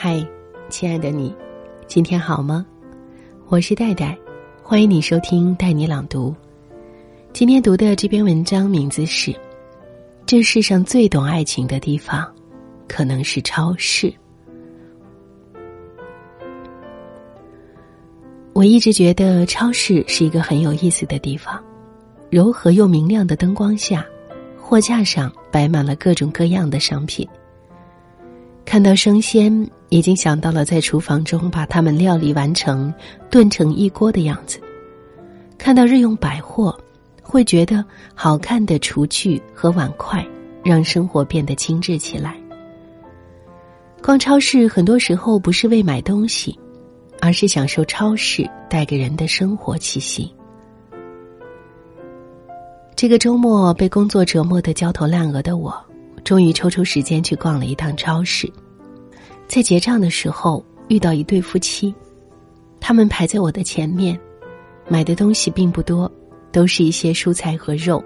嗨，亲爱的你，今天好吗？我是戴戴，欢迎你收听带你朗读。今天读的这篇文章名字是《这世上最懂爱情的地方，可能是超市》。我一直觉得超市是一个很有意思的地方，柔和又明亮的灯光下，货架上摆满了各种各样的商品。看到生鲜，已经想到了在厨房中把它们料理完成、炖成一锅的样子；看到日用百货，会觉得好看的厨具和碗筷让生活变得精致起来。逛超市很多时候不是为买东西，而是享受超市带给人的生活气息。这个周末被工作折磨的焦头烂额的我。终于抽出时间去逛了一趟超市，在结账的时候遇到一对夫妻，他们排在我的前面，买的东西并不多，都是一些蔬菜和肉。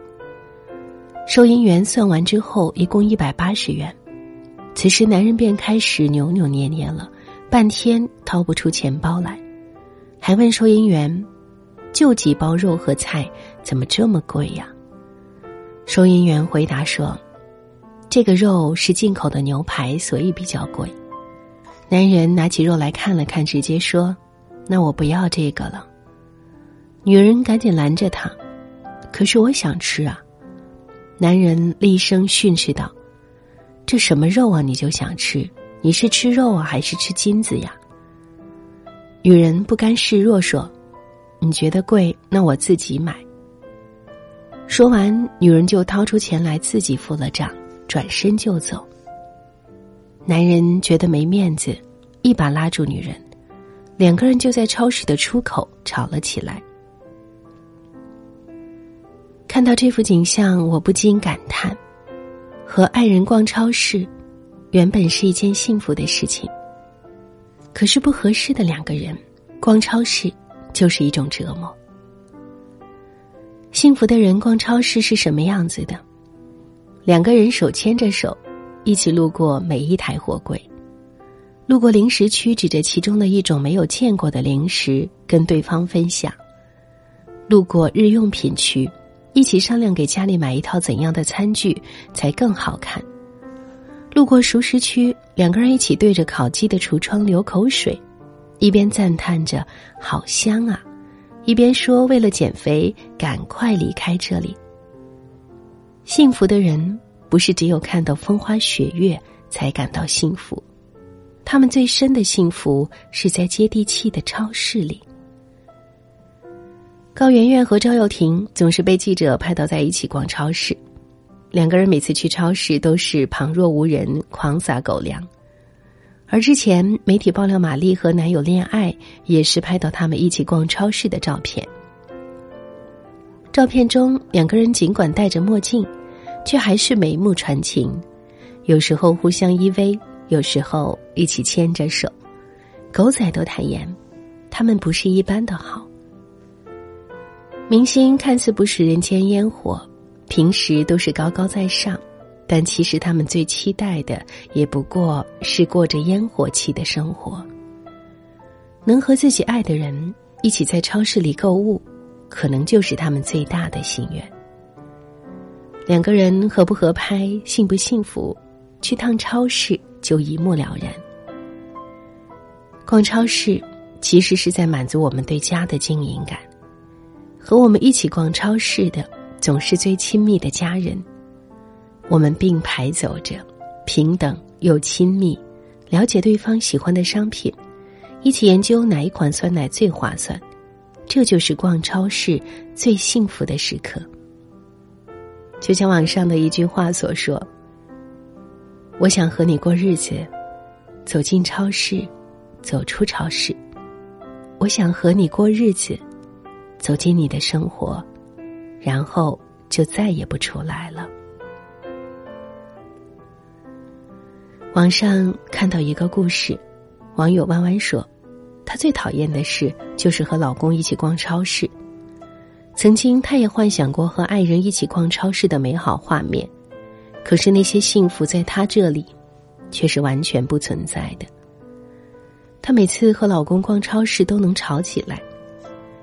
收银员算完之后一共一百八十元，此时男人便开始扭扭捏捏了，半天掏不出钱包来，还问收银员：“就几包肉和菜，怎么这么贵呀？”收银员回答说。这个肉是进口的牛排，所以比较贵。男人拿起肉来看了看，直接说：“那我不要这个了。”女人赶紧拦着他：“可是我想吃啊！”男人厉声训斥道：“这什么肉啊？你就想吃？你是吃肉啊，还是吃金子呀？”女人不甘示弱说：“你觉得贵，那我自己买。”说完，女人就掏出钱来，自己付了账。转身就走。男人觉得没面子，一把拉住女人，两个人就在超市的出口吵了起来。看到这幅景象，我不禁感叹：和爱人逛超市，原本是一件幸福的事情。可是不合适的两个人逛超市，就是一种折磨。幸福的人逛超市是什么样子的？两个人手牵着手，一起路过每一台货柜，路过零食区，指着其中的一种没有见过的零食跟对方分享；路过日用品区，一起商量给家里买一套怎样的餐具才更好看；路过熟食区，两个人一起对着烤鸡的橱窗流口水，一边赞叹着“好香啊”，一边说：“为了减肥，赶快离开这里。”幸福的人不是只有看到风花雪月才感到幸福，他们最深的幸福是在接地气的超市里。高圆圆和赵又廷总是被记者拍到在一起逛超市，两个人每次去超市都是旁若无人，狂撒狗粮。而之前媒体爆料玛丽和男友恋爱，也是拍到他们一起逛超市的照片。照片中，两个人尽管戴着墨镜，却还是眉目传情，有时候互相依偎，有时候一起牵着手。狗仔都坦言，他们不是一般的好。明星看似不食人间烟火，平时都是高高在上，但其实他们最期待的，也不过是过着烟火气的生活。能和自己爱的人一起在超市里购物。可能就是他们最大的心愿。两个人合不合拍，幸不幸福，去趟超市就一目了然。逛超市其实是在满足我们对家的经营感。和我们一起逛超市的，总是最亲密的家人。我们并排走着，平等又亲密，了解对方喜欢的商品，一起研究哪一款酸奶最划算。这就是逛超市最幸福的时刻。就像网上的一句话所说：“我想和你过日子，走进超市，走出超市。我想和你过日子，走进你的生活，然后就再也不出来了。”网上看到一个故事，网友弯弯说。她最讨厌的事就是和老公一起逛超市。曾经，她也幻想过和爱人一起逛超市的美好画面，可是那些幸福在她这里，却是完全不存在的。她每次和老公逛超市都能吵起来。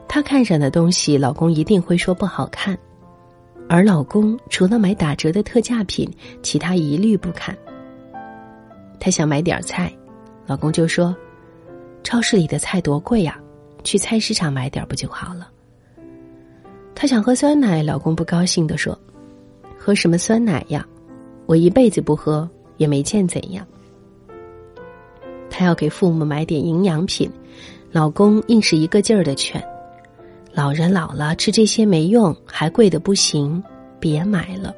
她看上的东西，老公一定会说不好看，而老公除了买打折的特价品，其他一律不看。她想买点菜，老公就说：“超市里的菜多贵呀，去菜市场买点不就好了。”她想喝酸奶，老公不高兴的说：“喝什么酸奶呀？我一辈子不喝，也没见怎样。”她要给父母买点营养品，老公硬是一个劲儿的劝：“老人老了吃这些没用，还贵的不行，别买了。”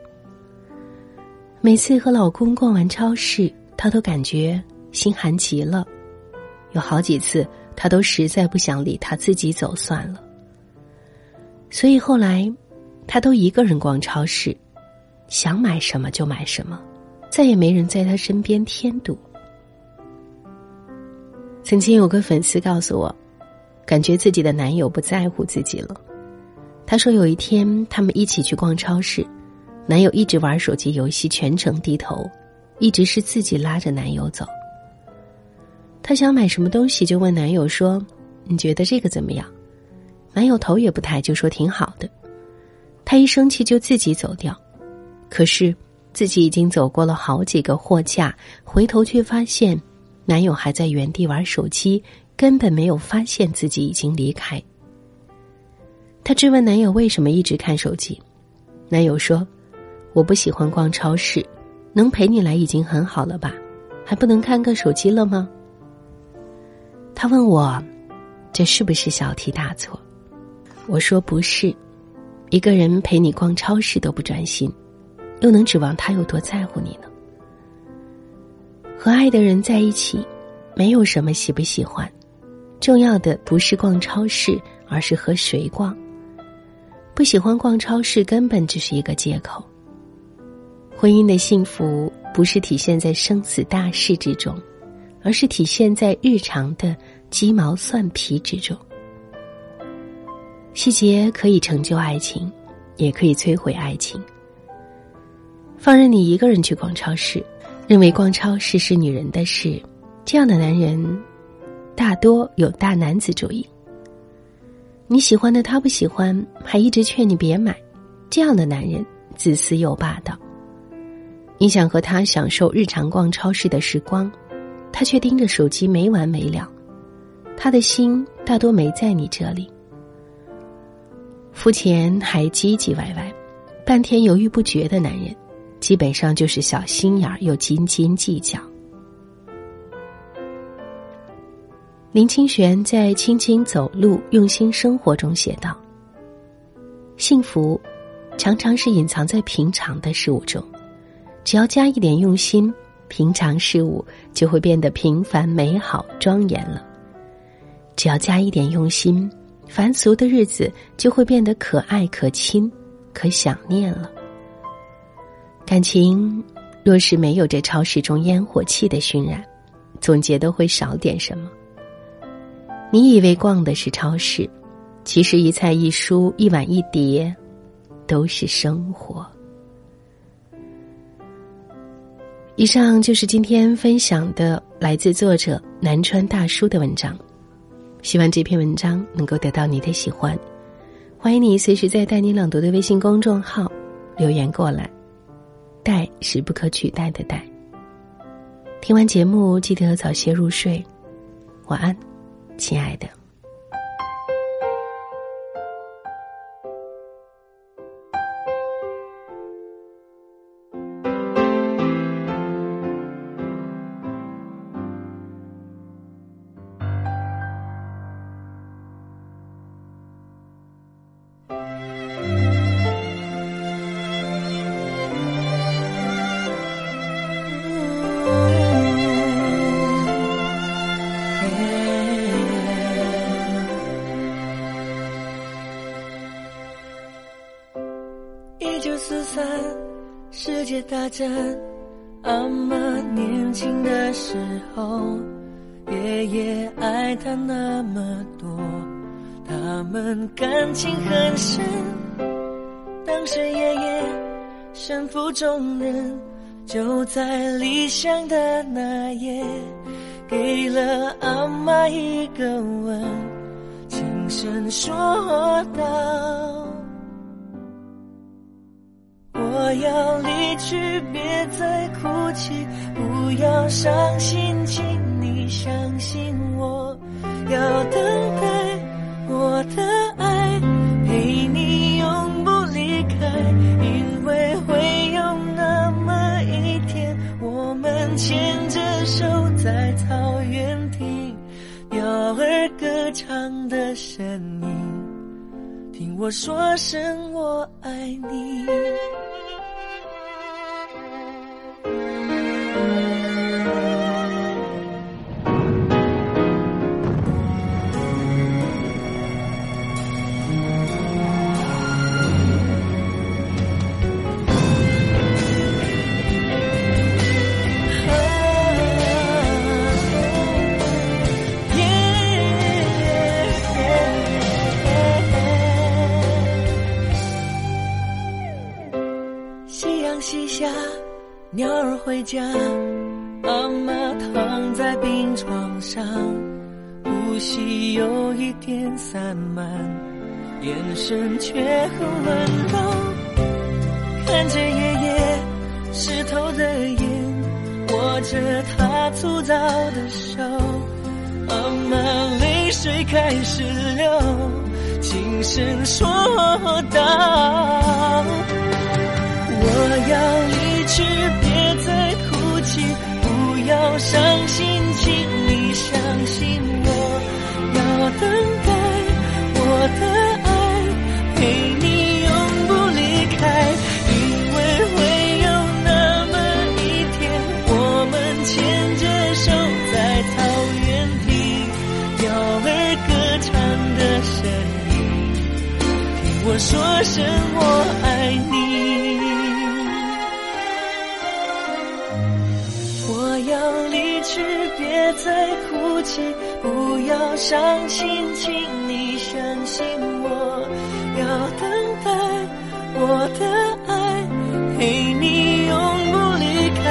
每次和老公逛完超市，她都感觉心寒极了。有好几次，她都实在不想理他，自己走算了。所以后来，她都一个人逛超市，想买什么就买什么，再也没人在她身边添堵。曾经有个粉丝告诉我，感觉自己的男友不在乎自己了。他说有一天他们一起去逛超市，男友一直玩手机游戏，全程低头，一直是自己拉着男友走。他想买什么东西，就问男友说：“你觉得这个怎么样？”男友头也不抬就说：“挺好的。”他一生气就自己走掉，可是自己已经走过了好几个货架，回头却发现。男友还在原地玩手机，根本没有发现自己已经离开。她质问男友为什么一直看手机，男友说：“我不喜欢逛超市，能陪你来已经很好了吧，还不能看个手机了吗？”他问我：“这是不是小题大做？”我说：“不是，一个人陪你逛超市都不专心，又能指望他有多在乎你呢？”和爱的人在一起，没有什么喜不喜欢，重要的不是逛超市，而是和谁逛。不喜欢逛超市，根本只是一个借口。婚姻的幸福不是体现在生死大事之中，而是体现在日常的鸡毛蒜皮之中。细节可以成就爱情，也可以摧毁爱情。放任你一个人去逛超市。认为逛超市是女人的事，这样的男人大多有大男子主义。你喜欢的他不喜欢，还一直劝你别买，这样的男人自私又霸道。你想和他享受日常逛超市的时光，他却盯着手机没完没了，他的心大多没在你这里。付钱还唧唧歪歪，半天犹豫不决的男人。基本上就是小心眼儿又斤斤计较。林清玄在《轻轻走路，用心生活》中写道：“幸福，常常是隐藏在平常的事物中，只要加一点用心，平常事物就会变得平凡、美好、庄严了；只要加一点用心，凡俗的日子就会变得可爱、可亲、可想念了。”感情若是没有这超市中烟火气的熏染，总觉得会少点什么。你以为逛的是超市，其实一菜一蔬一碗一碟，都是生活。以上就是今天分享的来自作者南川大叔的文章，希望这篇文章能够得到你的喜欢。欢迎你随时在带你朗读的微信公众号留言过来。代是不可取代的代。听完节目，记得早些入睡，晚安，亲爱的。三世界大战，阿妈年轻的时候，爷爷爱她那么多，他们感情很深。当时爷爷身负重任，就在离乡的那夜，给了阿妈一个吻，轻声说道：“我要离去，别再哭泣，不要伤心，请你相信我，要等待我的爱陪你永不离开，因为会有那么一天，我们牵着手在草原听鸟儿歌唱的声音，听我说声我爱你。鸟儿回家，阿妈躺在病床上，呼吸有一点散漫，眼神却很温柔。看着爷爷湿透的眼，握着他粗糙的手，阿妈泪水开始流，轻声说道。再哭泣，不要伤心，请你相信我，要等待我的爱陪你永不离开，因为会有那么一天，我们牵着手在草原听鸟儿歌唱的声音，听我说声我爱你。别再哭泣，不要伤心，请你相信我，要等待我的爱陪你永不离开，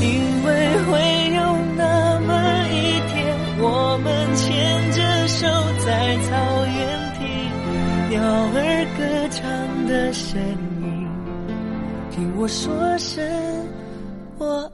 因为会有那么一天，我们牵着手在草原听鸟儿歌唱的声音，听我说声我爱。